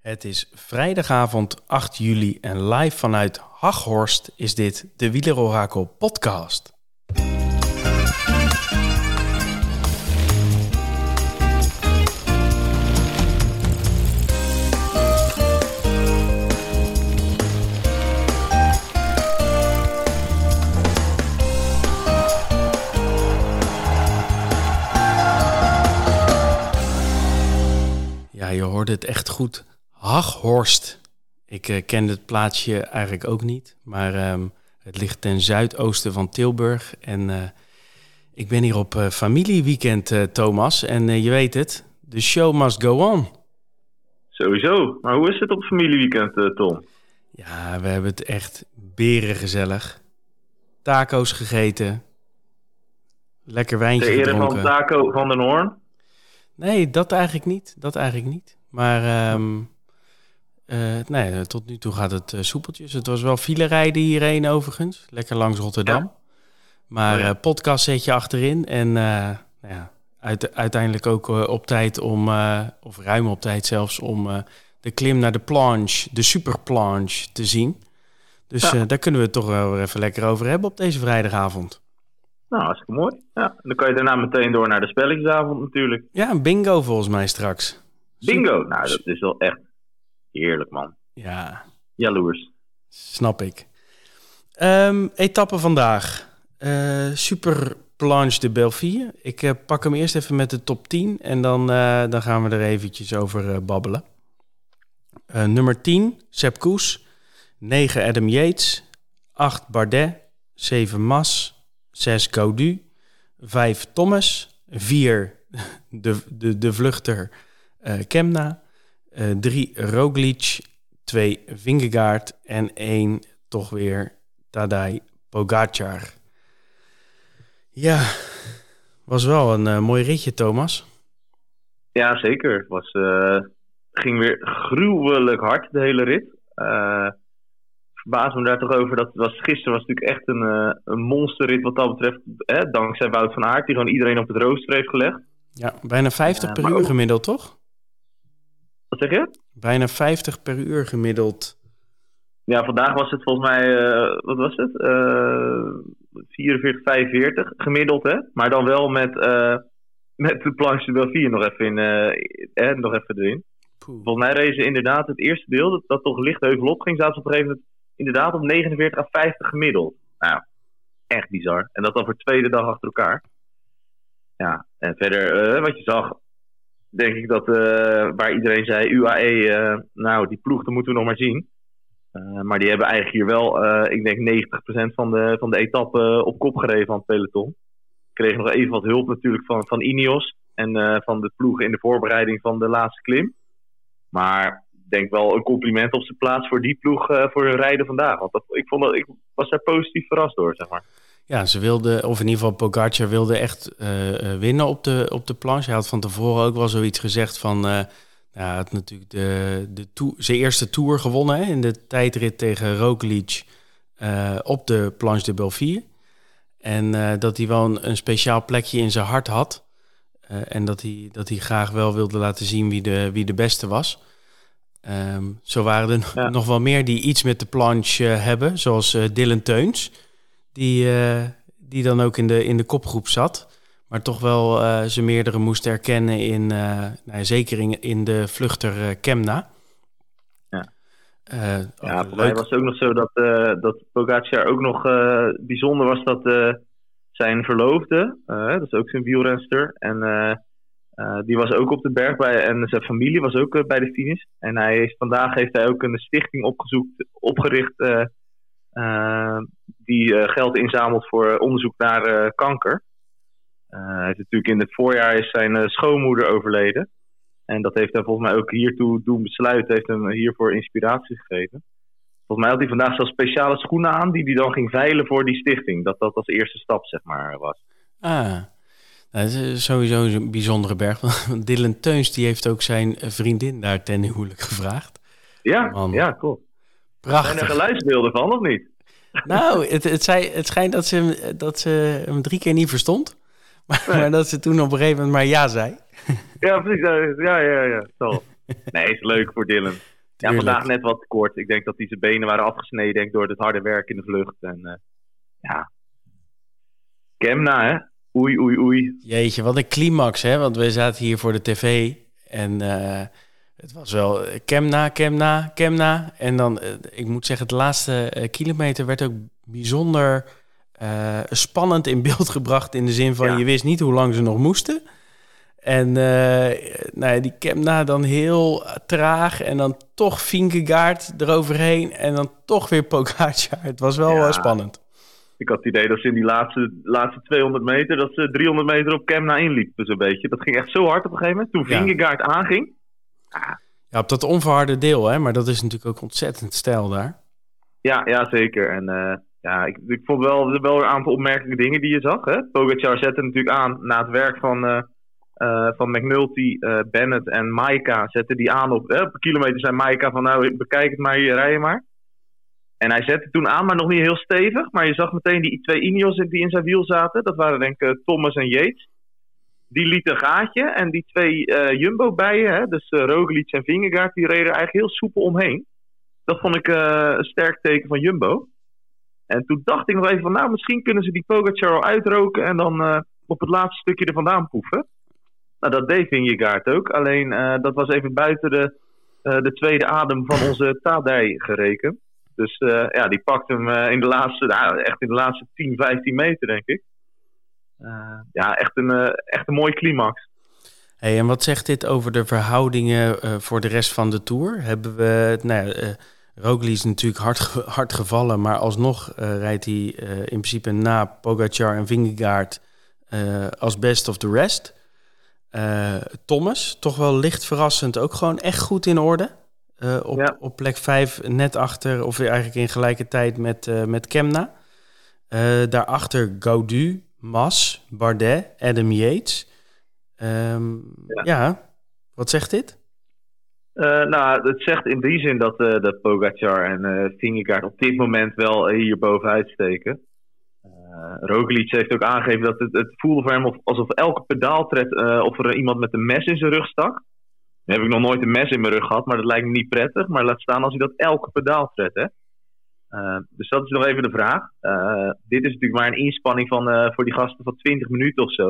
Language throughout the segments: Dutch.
Het is vrijdagavond 8 juli en live vanuit Haghorst is dit de Wielerorakel podcast. Ja, je hoorde het echt goed. Haghorst. Ik uh, kende het plaatsje eigenlijk ook niet, maar ehm, het ligt ten zuidoosten van Tilburg. En eh, ik ben hier op uh, familieweekend, Thomas. En je weet het, de show must go on. Sowieso. Maar hoe is het op familieweekend, Tom? Ja, we hebben het echt berengezellig. Taco's gegeten. Lekker wijntje De ere gedronken. van Taco van den Hoorn? Nee, dat eigenlijk niet. Dat eigenlijk niet. Maar um, uh, nee, tot nu toe gaat het uh, soepeltjes. Het was wel file rijden hierheen overigens. Lekker langs Rotterdam. Ja. Maar oh ja. uh, podcast zet je achterin. En nou ja, uit, uiteindelijk ook op tijd om, of ruim op tijd zelfs, om de klim naar de planche, de superplanche te zien. Dus daar kunnen we het toch wel even lekker over hebben op deze vrijdagavond. Nou, hartstikke mooi. Ja, dan kan je daarna meteen door naar de spelletjesavond natuurlijk. Ja, een bingo volgens mij straks. Bingo? Nou, dat is wel echt heerlijk, man. Ja. Jaloers. Snap ik. Um, etappe vandaag. Uh, super Planche de Belleville. Ik uh, pak hem eerst even met de top 10 en dan, uh, dan gaan we er eventjes over babbelen. nummer 10, Sepp Koes. 9, Adam Yates. 8, Bardet. 7, Mas. 6 Gaudu, 5 Thomas, 4 de, de, de vluchter Kemna, 3 uh, Roglic, 2 Vingegaard en 1 toch weer Tadej Pogacar. Ja, was wel een uh, mooi ritje, Thomas. Ja, zeker. Het was, uh, ging weer gruwelijk hard, de hele rit. Uh, verbaas me daar toch over. Dat was, gisteren was natuurlijk echt een, een monsterrit wat dat betreft. Hè, dankzij Wout van Aert, die gewoon iedereen op het rooster heeft gelegd. Ja, bijna 50 uh, per uur ook... gemiddeld, toch? Zeg je? Bijna 50 per uur gemiddeld. Ja, vandaag was het volgens mij, uh, wat was het? 44, 45 gemiddeld, hè? Maar dan wel met, met de planche de 4 nog even, in, eh, nog even erin. Poeh. Volgens mij rezen inderdaad het eerste deel, dat, dat toch licht heuvel op ging, zaten op een gegeven moment inderdaad op 49 à 50 gemiddeld. Nou, echt bizar. En dat dan voor de tweede dag achter elkaar. Ja, en verder, uh, wat je zag, denk ik dat uh, waar iedereen zei, UAE, uh, nou, die ploeg, dat moeten we nog maar zien. maar die hebben eigenlijk hier wel, ik denk 90% van de, van de etappe op kop gereden van het peloton. Kregen nog even wat hulp natuurlijk van, van Ineos en van de ploeg in de voorbereiding van de laatste klim. Maar denk wel een compliment op zijn plaats voor die ploeg voor hun rijden vandaag. Want dat, ik, vond dat, ik was daar positief verrast door, zeg maar. Ja, ze wilde, of in ieder geval Pogacar wilde echt uh, winnen op de, op de planche. Hij had van tevoren ook wel zoiets gezegd van... Uh, hij had natuurlijk de, de zijn eerste Tour gewonnen hè, in de tijdrit tegen Roglic op de Planche de Belleville. En dat hij wel een, een, speciaal plekje in zijn hart had. en dat hij, dat hij graag wel wilde laten zien wie de, wie de beste was. Um, zo waren er ja. nog wel meer die iets met de planche uh, hebben, zoals uh, Dylan Teuns, die, uh, die dan ook in de, in de kopgroep zat, maar toch wel ze meerdere moest erkennen in, nou, zeker in, in de vluchter Kemna. Ja, ja voor mij was het ook nog zo dat, dat Pogacar ook nog bijzonder was dat zijn verloofde, dat is ook zijn wielrenster, en uh, die was ook op de berg bij, en zijn familie was ook uh, bij de finish. En hij heeft, vandaag heeft hij ook een stichting opgezoekt, opgericht uh, die geld inzamelt voor onderzoek naar kanker. hij heeft natuurlijk in het voorjaar is zijn schoonmoeder overleden. En dat heeft hem volgens mij ook hiertoe doen besluiten, heeft hem hiervoor inspiratie gegeven. Volgens mij had hij vandaag zelfs speciale schoenen aan die hij dan ging veilen voor die stichting. Dat dat als eerste stap, zeg maar, was. Ah, het is sowieso een bijzondere berg. Want Dylan Teuns die heeft ook zijn vriendin daar ten huwelijk gevraagd. Ja, Man. ja, cool. Prachtig. Zijn er geluidsbeelden van, of niet? Nou, het, het, zei, het schijnt dat ze, hem, dat ze hem drie keer niet verstond. Maar, nee. maar, dat ze toen op een gegeven moment maar ja zei. Ja, precies. Ja, ja, ja. Zo. nee, is leuk voor Dylan. Ja, vandaag net wat kort. Ik denk dat hij zijn benen waren afgesneden denk, door het harde werk in de vlucht. En uh, ja, Kemna hè. Oei, oei, oei. Jeetje, wat een climax hè. Want we zaten hier voor de tv en... Uh, het was wel Kemna, Kemna, Kemna. En dan, ik moet zeggen, de laatste kilometer werd ook bijzonder uh, spannend in beeld gebracht. In de zin van je wist niet hoe lang ze nog moesten. En uh, nou ja, die Kemna dan heel traag. En dan toch Vingegaard eroverheen. En dan toch weer Pogacar. Het was wel ja. spannend. Ik had het idee dat ze in die laatste, laatste 200 meter... dat ze 300 meter op Kemna inliepen zo'n beetje. Dat ging echt zo hard op een gegeven moment. Toen Vingegaard aanging. Ja, op dat onverharde deel, hè. Maar dat is natuurlijk ook ontzettend stijl daar. Ja, ja zeker. En... Uh, ja, ik, ik vond wel, wel een aantal opmerkelijke dingen die je zag. Hè? Pogacar zette natuurlijk aan na het werk van, uh, uh, van McNulty, Bennett en Maika. Zette die aan op, kilometer zei Maika van nou bekijk het maar hier, rij je maar. En hij zette toen aan, maar nog niet heel stevig. Maar je zag meteen die twee Ineos die in zijn wiel zaten. Dat waren denk ik Thomas en Yates. Die lieten een gaatje. En die twee Jumbo-bijen, dus Roglic en Vingegaard, die reden eigenlijk heel soepel omheen. Dat vond ik een sterk teken van Jumbo. En toen dacht ik nog even van, nou, misschien kunnen ze die Pogacar al uitroken en dan op het laatste stukje er vandaan poeven. Nou, dat deed Vingegaard ook. Alleen dat was even buiten de, de tweede adem van onze Tadij gerekend. Dus ja, die pakte hem in de laatste, nou, echt in de laatste 10, 15 meter, denk ik. Ja, echt een, echt een mooie climax. Hey, en wat zegt dit over de verhoudingen voor de rest van de Tour? Hebben we, nou, Roglic is natuurlijk hard, hard gevallen, maar alsnog uh, rijdt hij uh, in principe na Pogacar en Vingegaard uh, als best of the rest. Thomas, toch wel licht verrassend, ook gewoon echt goed in orde. op, ja. op plek 5, net achter, of eigenlijk in gelijke tijd met, met Kemna. daarachter Gaudu, Mas, Bardet, Adam Yates. Um, ja. ja, wat zegt dit? Uh, nou, het zegt in die zin dat, uh, dat Pogacar en uh, Vingegaard op dit moment wel hier bovenuit steken. Uh, Roglic heeft ook aangegeven dat het, het voelde voor hem alsof elke pedaaltred of er iemand met een mes in zijn rug stak. Heb ik nog nooit een mes in mijn rug gehad, maar dat lijkt me niet prettig. Maar laat staan als hij dat elke pedaaltred, hè. Dus dat is nog even de vraag. dit is natuurlijk maar een inspanning van, voor die gasten van 20 minuten of zo.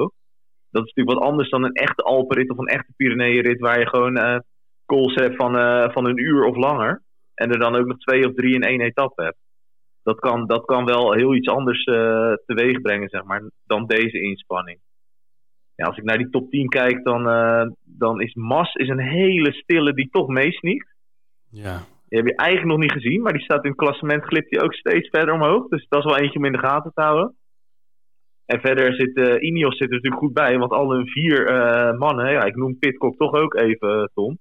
Dat is natuurlijk wat anders dan een echte Alpenrit of een echte Pyreneeënrit waar je gewoon calls hebt van, van een uur of langer. En er dan ook nog twee of drie in één etappe hebt. Dat kan, dat kan wel heel iets anders teweeg brengen, zeg maar, dan deze inspanning. Ja, als ik naar die top 10 kijk, dan, dan is Mas is een hele stille die toch meesniegt. Ja. Die heb je eigenlijk nog niet gezien, maar die staat in het klassement, glipt hij ook steeds verder omhoog. Dus dat is wel eentje om in de gaten te houden. En verder zit uh, Ineos zit er natuurlijk goed bij, want al hun vier mannen, ja, ik noem Pitcock toch ook even, Tom.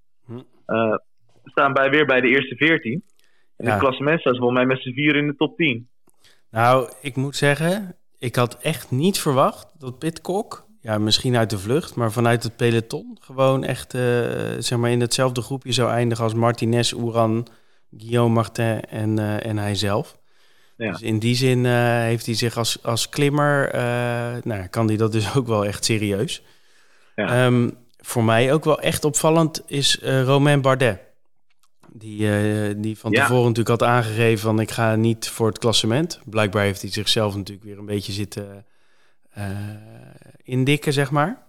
Uh, we staan bij, weer bij de eerste 14. En ja. het klassement staat volgens mij met z'n vier in de top 10. Nou, ik moet zeggen, ik had echt niet verwacht dat Pitcock, ja, misschien uit de vlucht, maar vanuit het peloton, gewoon echt uh, zeg maar in hetzelfde groepje zou eindigen als Martinez, Oeran, Guillaume Martin en, uh, en hij zelf. Ja. Dus in die zin uh, heeft hij zich als, als klimmer, nou, kan hij dat dus ook wel echt serieus. Ja. Um, voor mij ook wel echt opvallend is Romain Bardet. Die, die van ja. tevoren natuurlijk had aangegeven van ik ga niet voor het klassement. Blijkbaar heeft hij zichzelf natuurlijk weer een beetje zitten indikken, zeg maar.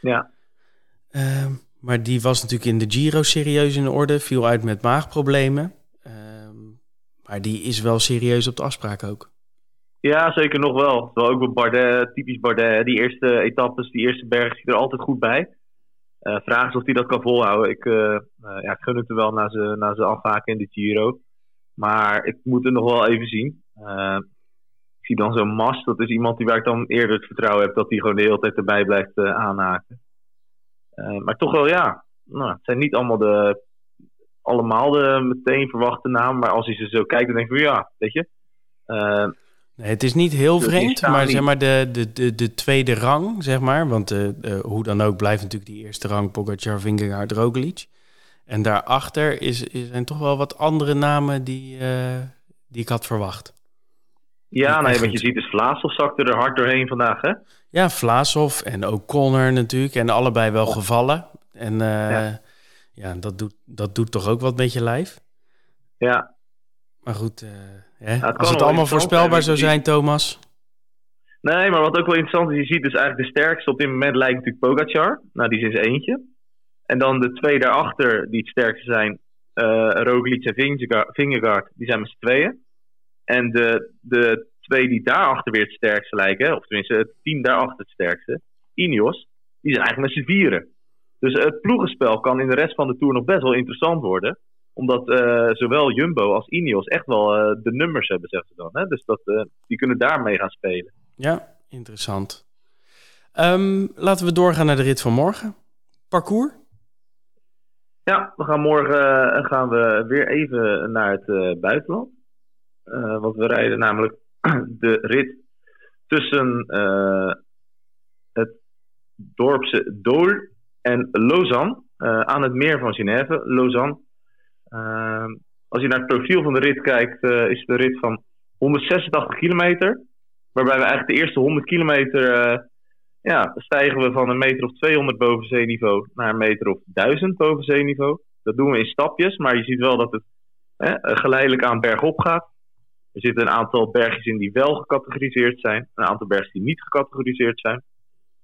Ja. Ehm, maar die was natuurlijk in de Giro serieus in orde. Viel uit met maagproblemen. Ehm, maar die is wel serieus op de afspraak ook. Ja, zeker nog wel. Wel ook bij Bardet, typisch Bardet. Die eerste etappes, die eerste berg zit er altijd goed bij. Uh, vraag is of hij dat kan volhouden. Ik, uh, uh, ja, ik gun het er wel na zijn afhaken in de Giro. Maar ik moet het nog wel even zien. Zie dan zo'n Mas. Dat is iemand die waar ik dan eerder het vertrouwen heb dat hij gewoon de hele tijd erbij blijft aanhaken. maar toch wel ja. Nou, het zijn niet allemaal de, allemaal de meteen verwachte namen. Maar als je ze zo kijkt, dan denk ik van ja, weet je. Nee, het is niet heel dus vreemd, maar zeg maar de, de, de, de tweede rang, zeg maar. Want hoe dan ook blijft natuurlijk die eerste rang Pogacar, Vingegaard, Roglic. En daarachter is, is, zijn toch wel wat andere namen die, die ik had verwacht. Ja, nee, wat je ziet is Vlaasov zakte er hard doorheen vandaag, hè? Ja, Vlaasov en ook Connor natuurlijk. En allebei wel gevallen. En ja. ja, dat doet, dat doet toch ook wat met je lijf? Ja. Maar goed, uh, hè? als het allemaal voorspelbaar zou zijn, Thomas. Nee, maar wat ook wel interessant is, je ziet dus eigenlijk de sterkste op dit moment lijkt natuurlijk Pogacar. Nou, die is eens eentje. En dan de twee daarachter die het sterkste zijn, uh, Roglic en Vingegaard, die zijn met z'n tweeën. En de, de twee die daarachter weer het sterkste lijken, of tenminste het team daarachter het sterkste, Ineos, die zijn eigenlijk met z'n vieren. Dus het ploegenspel kan in de rest van de Tour nog best wel interessant worden. Omdat uh, zowel Jumbo als Ineos echt wel uh, de nummers hebben, zeggen ze dan. Hè? Dus dat, uh, die kunnen daarmee gaan spelen. Ja, interessant. Um, laten we doorgaan naar de rit van morgen. Parcours? Ja, we gaan morgen gaan we weer even naar het buitenland. Want we rijden namelijk de rit tussen het dorpse Dool en Lausanne, uh, aan het meer van Genève, Lausanne. Uh, als je naar het profiel van de rit kijkt, uh, is de rit van 186 kilometer. Waarbij we eigenlijk de eerste 100 kilometer eh, ja, stijgen we van een meter of 200 boven zeeniveau naar een meter of 1000 boven zeeniveau. Dat doen we in stapjes, maar je ziet wel dat het geleidelijk aan bergop gaat. Er zitten een aantal bergjes in die wel gecategoriseerd zijn, een aantal bergjes die niet gecategoriseerd zijn.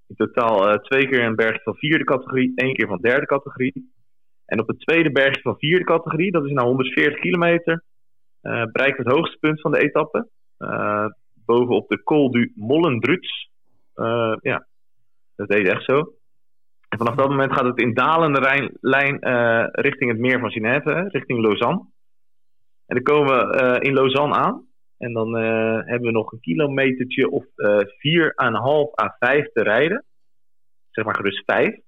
In totaal uh, twee keer een bergje van vierde categorie, één keer van derde categorie. En op het tweede bergje van vierde categorie, dat is nou 140 kilometer, uh, bereikt het hoogste punt van de etappe. Uh, bovenop de Col du Mollendruts. ja, dat deed echt zo. En vanaf dat moment gaat het in dalende lijn richting het meer van Genève, richting Lausanne. En dan komen we in Lausanne aan. En dan uh, hebben we nog een kilometertje of uh, 4,5 à 5 te rijden. Zeg maar gerust 5.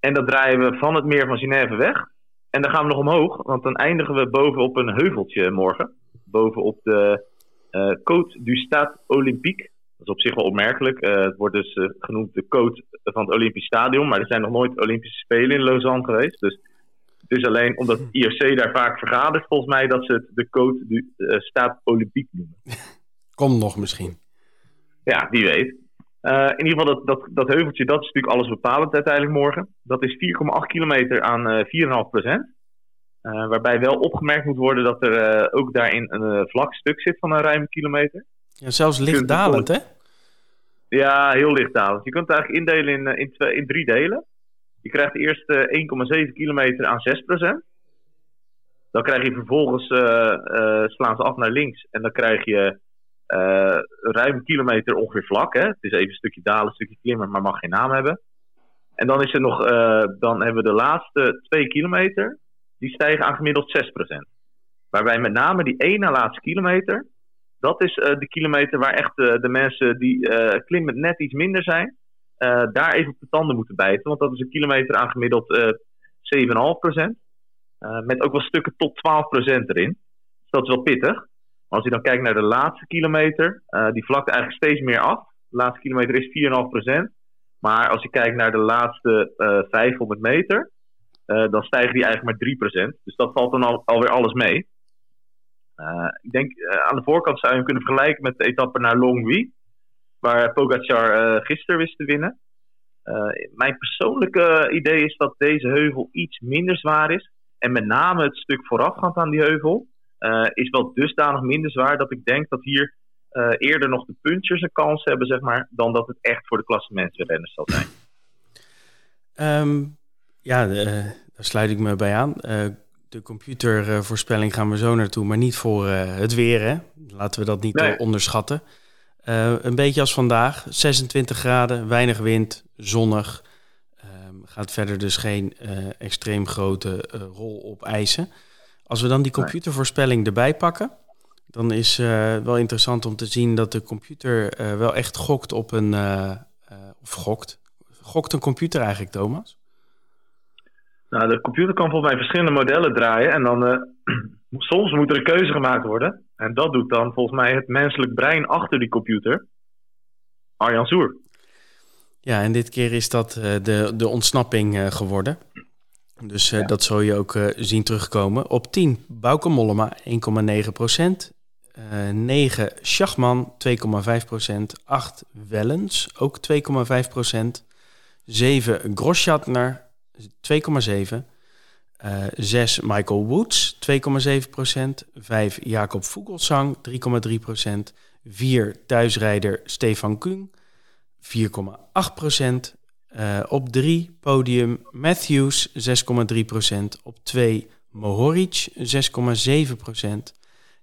En dan draaien we van het meer van Genève weg. En dan gaan we nog omhoog, want dan eindigen we bovenop een heuveltje morgen. Bovenop de uh, Côte du Stade Olympique. Dat is op zich wel opmerkelijk. Het wordt dus genoemd de Côte van het Olympisch Stadion. Maar er zijn nog nooit Olympische Spelen in Lausanne geweest. Dus het is alleen omdat het IOC daar vaak vergadert, volgens mij, dat ze het de code du uh, Staat Olympiek noemen. Komt nog misschien. Ja, wie weet. Uh, in ieder geval, dat, dat, dat heuveltje, dat is natuurlijk alles bepalend uiteindelijk morgen. Dat is 4,8 kilometer aan uh, 4,5 procent. Uh, waarbij wel opgemerkt moet worden dat er ook daarin een vlak stuk zit van een ruime kilometer. Ja, zelfs lichtdalend, hè? Ja, heel lichtdalend. Je kunt het eigenlijk indelen in, in, twee, in drie delen. Je krijgt de eerste 1,7 kilometer aan 6%. Dan krijg je vervolgens, uh, uh, slaan ze af naar links. En dan krijg je uh, ruim een kilometer ongeveer vlak. Hè? Het is even een stukje dalen, een stukje klimmen, maar mag geen naam hebben. En dan, is er nog, dan hebben we de laatste 2 kilometer. Die stijgen aan gemiddeld 6%. Waarbij met name die ene laatste kilometer. Dat is de kilometer waar echt de mensen die klimmen net iets minder zijn uh, daar even op de tanden moeten bijten. Want dat is een kilometer aan gemiddeld uh, eh, 7,5%. Uh, met ook wel stukken tot 12% erin. Dus dat is wel pittig. Maar als je dan kijkt naar de laatste kilometer, uh, die vlakt eigenlijk steeds meer af. De laatste kilometer is 4,5%. Maar als je kijkt naar de laatste 500 meter, dan stijgt die eigenlijk maar 3%. Dus dat valt dan al, alweer alles mee. ik denk aan de voorkant zou je hem kunnen vergelijken met de etappe naar Longwy waar Pogacar uh, gisteren wist te winnen. Uh, mijn persoonlijke idee is dat deze heuvel iets minder zwaar is. En met name het stuk voorafgaand aan die heuvel is wel dusdanig minder zwaar dat ik denk dat hier eerder nog de punchers een kans hebben, zeg maar, dan dat het echt voor de klassementsrenners zal zijn. Um, ja, daar sluit ik me bij aan. de computervoorspelling gaan we zo naartoe, maar niet voor het weer. Hè? Laten we dat niet nee. onderschatten. Uh, een beetje als vandaag, 26 graden, weinig wind, zonnig. Um, gaat verder dus geen uh, extreem grote uh, rol op eisen. Als we dan die computervoorspelling erbij pakken, dan is wel interessant om te zien dat de computer wel echt gokt op een. of gokt. Gokt een computer eigenlijk, Thomas? Nou, de computer kan volgens mij verschillende modellen draaien. En dan soms moet er een keuze gemaakt worden. En dat doet dan volgens mij het menselijk brein achter die computer, Arjan Soer. Ja, en dit keer is dat uh, de, de ontsnapping uh, geworden. Dus uh, ja. dat zul je ook zien terugkomen. Op 10 Bauke Mollema, 1,9 procent. 9 Schachman, 2,5 procent. 8 Wellens, ook 2,5 procent. 7 Groschatner, 2,7. Uh, 6 Michael Woods, 2,7%. 5 Jacob Vogelsang, 3,3%. 4 thuisrijder Stefan Kuhn, 4,8%. Uh, op 3 podium Matthews, 6,3%. Op 2 Mohoric, 6,7%.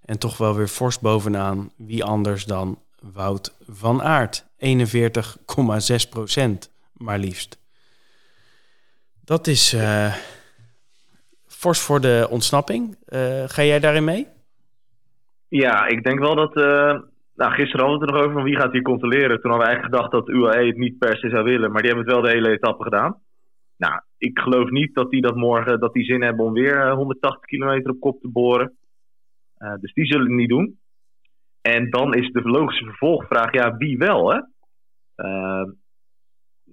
En toch wel weer fors bovenaan, wie anders dan Wout van Aert, 41,6% maar liefst. Dat is uh, fors voor de ontsnapping. Uh, ga jij daarin mee? Ja, ik denk wel dat. Uh, nou, gisteren hadden we het er nog over van wie gaat hier controleren. Toen hadden we eigenlijk gedacht dat UAE het niet per se zou willen, maar die hebben het wel de hele etappe gedaan. Nou, ik geloof niet dat die dat morgen dat die zin hebben om weer 180 kilometer op kop te boren. dus die zullen het niet doen. En dan is de logische vervolgvraag, ja, wie wel, hè?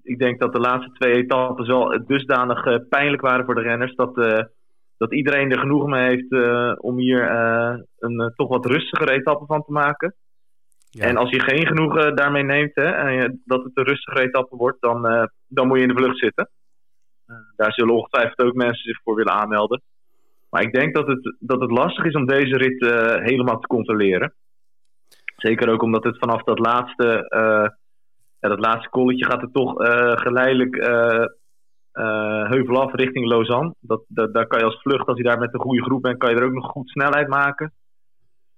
ik denk dat de laatste twee etappes wel dusdanig pijnlijk waren voor de renners. Dat, dat iedereen er genoeg mee heeft uh, om hier een toch wat rustigere etappe van te maken. Ja. En als je geen genoeg daarmee neemt, hè, en dat het een rustigere etappe wordt, dan, dan moet je in de vlucht zitten. daar zullen ongetwijfeld ook mensen zich voor willen aanmelden. Maar ik denk dat het, dat het lastig is om deze rit helemaal te controleren. Zeker ook omdat het vanaf dat laatste ja, dat laatste kolletje gaat er toch uh, geleidelijk uh, uh, heuvel af richting Lausanne. Dat, daar kan je als vlucht, als je daar met een goede groep bent, kan je er ook nog goed snelheid maken.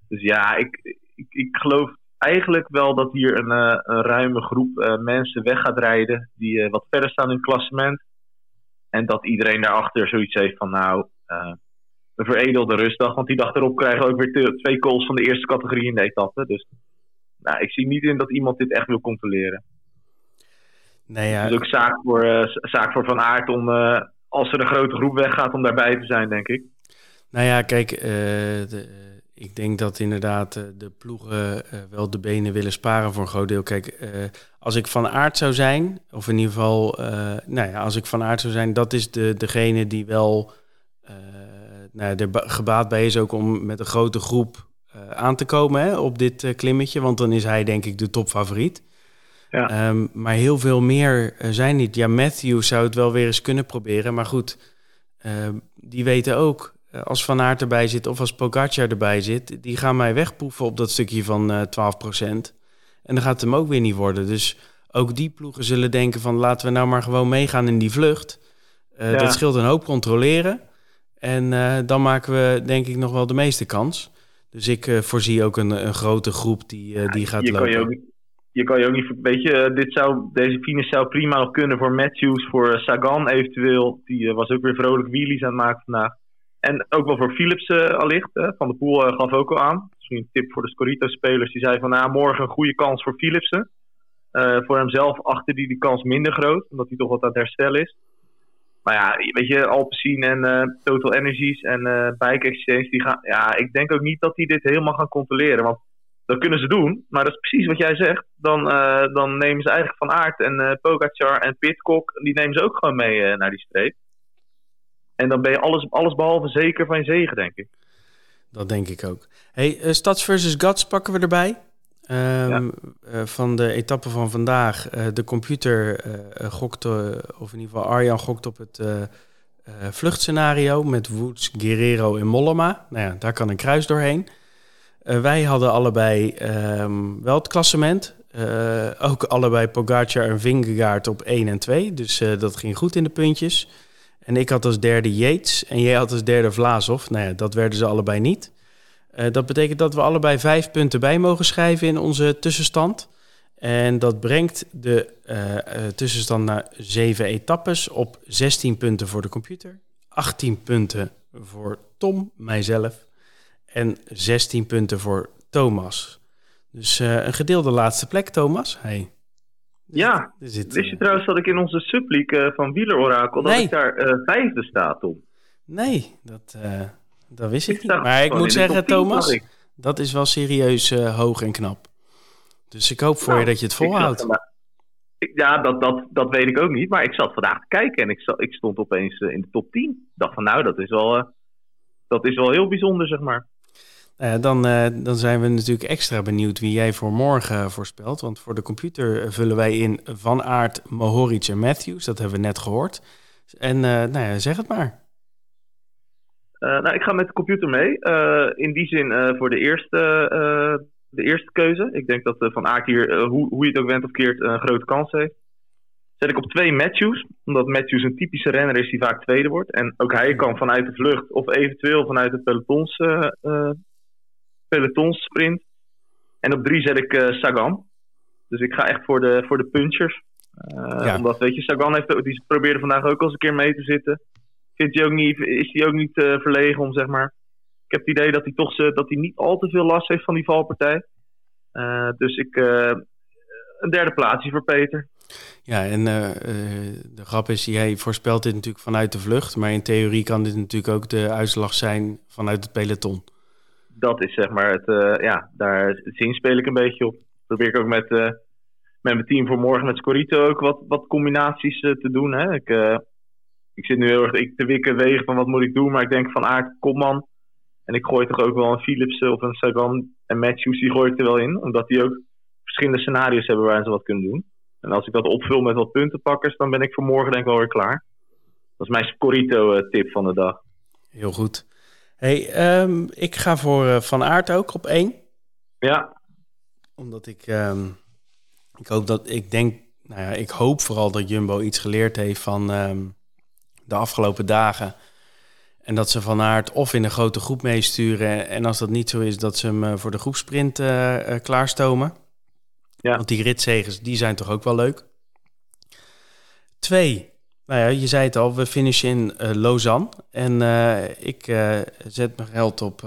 Dus ja, ik, ik, ik geloof eigenlijk wel dat hier een, een ruime groep mensen weg gaat rijden die wat verder staan in het klassement. En dat iedereen daarachter zoiets heeft van nou, een veredelde rustdag. Want die dag erop krijgen we ook weer twee calls van de eerste categorie in de etappe. Dus nou, ik zie niet in dat iemand dit echt wil controleren. Nee, ja. Het is ook zaak voor, uh, zaak voor Van Aert om, uh, als er een grote groep weggaat, om daarbij te zijn, denk ik. Nou ja, kijk, uh, de, ik denk dat inderdaad de ploegen wel de benen willen sparen voor een groot deel. Kijk, als ik Van Aert zou zijn, of in ieder geval, nou ja, als ik Van Aert zou zijn, dat is de, degene die wel nou, er gebaat bij is ook om met een grote groep aan te komen hè, op dit klimmetje. Want dan is hij denk ik de topfavoriet. Ja. Ehm, maar heel veel meer uh, zijn niet. Ja, Matthew zou het wel weer eens kunnen proberen. Maar goed, ehm, die weten ook, uh, als Van Aert erbij zit of als Pogacar erbij zit... die gaan mij wegpoeven op dat stukje van uh, eh, 12%. En dan gaat het hem ook weer niet worden. Dus ook die ploegen zullen denken van... laten we nou maar gewoon meegaan in die vlucht. Ja. Dat scheelt een hoop controleren. En dan maken we denk ik nog wel de meeste kans. Dus ik voorzie ook een, een grote groep die, die gaat je lopen. Kan je ook je kan je ook niet. Weet je, dit zou, deze finish zou prima nog kunnen voor Matthews, voor Sagan eventueel. Die uh, was ook weer vrolijk wheelies aan het maken vandaag. En ook wel voor Philips allicht. Hè. Van de Poel gaf ook al aan. Misschien een tip voor de Scorito-spelers. Die zei van nou, morgen een goede kans voor Philipsen. voor hemzelf achter die die kans minder groot, omdat hij toch wat aan het herstellen is. Maar ja, weet je, Alpecin en Total Energies en Bike Exchange, die gaan. Ja, ik denk ook niet dat die dit helemaal gaan controleren. Want dat kunnen ze doen, maar dat is precies wat jij zegt. Dan, uh, dan nemen ze eigenlijk Van Aert en uh, Pogacar en Pitcock, die nemen ze ook gewoon mee uh, naar die streep. En dan ben je alles, alles behalve zeker van je zegen, denk ik. Dat denk ik ook. Hey, Stads versus Gats pakken we erbij. Um, ja. van de etappe van vandaag. de computer gokt, of in ieder geval Arjan gokt op het vluchtscenario met Woods, Guerrero en Mollema. Nou ja, daar kan een kruis doorheen. Uh, wij hadden allebei um, wel het klassement. Uh, ook allebei Pogacar en Vingegaard op 1 en 2. Dus uh, dat ging goed in de puntjes. En ik had als derde Yates en jij had als derde Vlaasov. Nou ja, dat werden ze allebei niet. dat betekent dat we allebei vijf punten bij mogen schrijven in onze tussenstand. En dat brengt de tussenstand naar zeven etappes op 16 punten voor de computer. 18 punten voor Tom, mijzelf en 16 punten voor Thomas. Dus uh, een gedeelde laatste plek, Thomas. Hey. Ja, zit, wist je trouwens dat ik in onze subleague uh, van Wieler Orakel... dat ik daar vijfde sta, Tom? Nee, dat, dat wist ik, ik niet. Maar ik moet zeggen, Thomas, dat is wel serieus hoog en knap. Dus ik hoop voor nou, je dat je het volhoudt. Ja, dat, dat, dat weet ik ook niet. Maar ik zat vandaag te kijken en ik, zat, ik stond opeens in de top 10. Ik dacht van nou, dat is wel, dat is wel heel bijzonder, zeg maar. Uh, dan, uh, dan zijn we natuurlijk extra benieuwd wie jij voor morgen voorspelt. Want voor de computer vullen wij in Van Aert, Mohoric en Matthews. Dat hebben we net gehoord. En nou ja, zeg het maar. nou, ik ga met de computer mee. in die zin voor de eerste, de eerste keuze. Ik denk dat Van Aert hier, hoe, hoe je het ook went of keert, een grote kans heeft. Zet ik op twee Matthews, omdat Matthews een typische renner is die vaak tweede wordt. En ook hij kan vanuit de vlucht of eventueel vanuit de pelotons, pelotonsprint. En op drie zet ik uh, Sagan. Dus ik ga echt voor de, voor de punchers. Ja. Omdat, weet je, Sagan heeft, die probeerde vandaag ook al eens een keer mee te zitten. Vindt hij ook niet, is hij ook niet verlegen om, zeg maar. Ik heb het idee dat hij toch dat hij niet al te veel last heeft van die valpartij. dus ik, een derde plaatsje voor Peter. Ja, en uh, de grap is, jij voorspelt dit natuurlijk vanuit de vlucht, maar in theorie kan dit natuurlijk ook de uitslag zijn vanuit het peloton. Dat is zeg maar het, uh, ja, daar zin speel ik een beetje op. Probeer ik ook met, uh, met mijn team voor morgen met Scorito ook wat, wat combinaties te doen. Hè. Ik, ik zit nu heel erg ik te wikken wegen van wat moet ik doen, maar ik denk van Aard, kom man. En ik gooi toch ook wel een Philips of een Sagan en Matthews, die gooi ik er wel in, omdat die ook verschillende scenario's hebben waarin ze wat kunnen doen. En als ik dat opvul met wat puntenpakkers, dan ben ik voor morgen denk ik wel weer klaar. Dat is mijn Scorito-tip van de dag. Heel goed. Hey, um, ik ga voor uh, Van Aert ook op één. Ja. Omdat ik, um, ik hoop dat, ik denk, nou ja, ik hoop vooral dat Jumbo iets geleerd heeft van um, de afgelopen dagen. En dat ze Van Aert of in een grote groep meesturen. En als dat niet zo is, dat ze hem uh, voor de groepsprint uh, klaarstomen. Ja. Want die ritzegens, die zijn toch ook wel leuk. Twee, nou ja, je zei het al, we finishen in uh, Lausanne. En uh, ik uh, zet mijn geld op...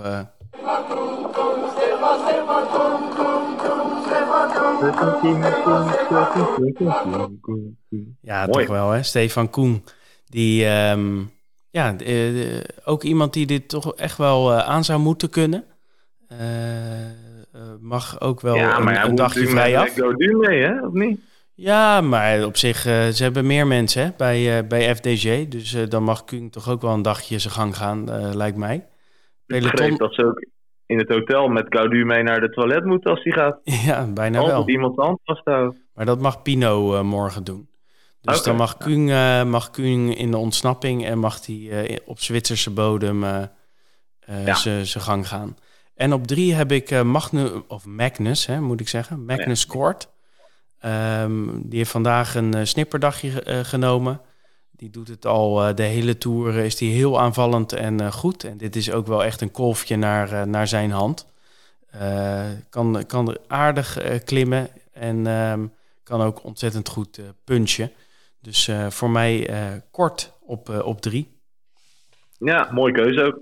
Ja, Mooi. toch wel, hè? Stefan Koen. Die, um, ja, ook iemand die dit toch echt wel aan zou moeten kunnen. Mag ook wel ja, een, een dagje vrij af. Ja, mee, hè? Of niet? Ja, maar op zich, uh, ze hebben meer mensen hè, bij, uh, bij FDG. Dus dan mag Kuhn toch ook wel een dagje zijn gang gaan, lijkt mij. Peloton... Ik dat ze ook in het hotel met Gaudu mee naar de toilet moeten als hij gaat. Ja, bijna Altijd wel. iemand hand vasthouden. Maar dat mag Pino morgen doen. Dus okay. dan mag Kuhn, mag Kuhn in de ontsnapping en mag hij op Zwitserse bodem ja. zijn gang gaan. En op drie heb ik Magnus, of Magnus, hè, moet ik zeggen, Magnus ja. Kort. Um, die heeft vandaag een uh, snipperdagje uh, genomen. Die doet het al de hele tour, is die heel aanvallend en goed. En dit is ook wel echt een kolfje naar, naar zijn hand. kan, kan aardig klimmen en um, kan ook ontzettend goed punchen. Dus voor mij kort op, op drie. Ja, mooie keuze ook.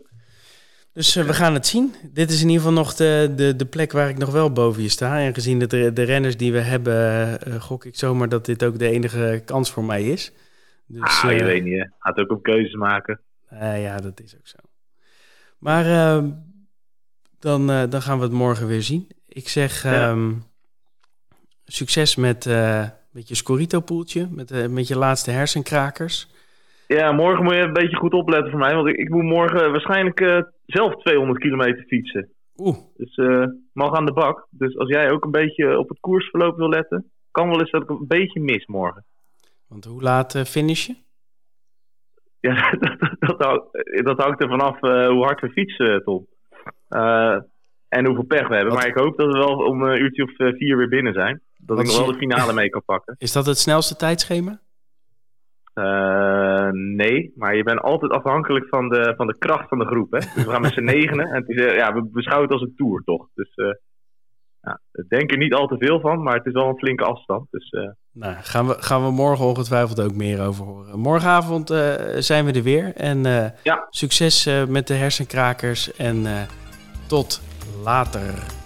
Dus uh, we gaan het zien. Dit is in ieder geval nog de, de, de plek waar ik nog wel boven je sta. En gezien de, de renners die we hebben, uh, gok ik zomaar dat dit ook de enige kans voor mij is. Dus, ah, je weet niet, hè. Gaat ook op keuzes maken. ja, dat is ook zo. Maar ehm, dan, dan gaan we het morgen weer zien. Ik zeg ja. um, succes met, met je Scorito-poeltje, met, met je laatste hersenkrakers. Ja, morgen moet je een beetje goed opletten voor mij. Want ik, ik moet morgen waarschijnlijk uh, zelf 200 kilometer fietsen. Oeh. Dus uh, mag aan de bak. Dus als jij ook een beetje op het koersverloop wil letten, kan wel eens dat ik een beetje mis morgen. Want hoe laat uh, finish je? Ja, dat, dat, hangt er vanaf uh, hoe hard we fietsen, Tom. en hoeveel pech we hebben. Wat? Maar ik hoop dat we wel om een uurtje of vier weer binnen zijn. Dat Wat ik nog wel de finale mee kan pakken. Is dat het snelste tijdschema? Uh, nee, maar je bent altijd afhankelijk van de, van de kracht van de groep. Hè? Dus we gaan met z'n negenen en het is, uh, ja, we beschouwen het als een tour toch. Dus uh, ja, ik denk er niet al te veel van, maar het is wel een flinke afstand. Dus, nou, gaan we, gaan we morgen ongetwijfeld ook meer over horen. Morgenavond zijn we er weer en ja. succes met de hersenkrakers en tot later.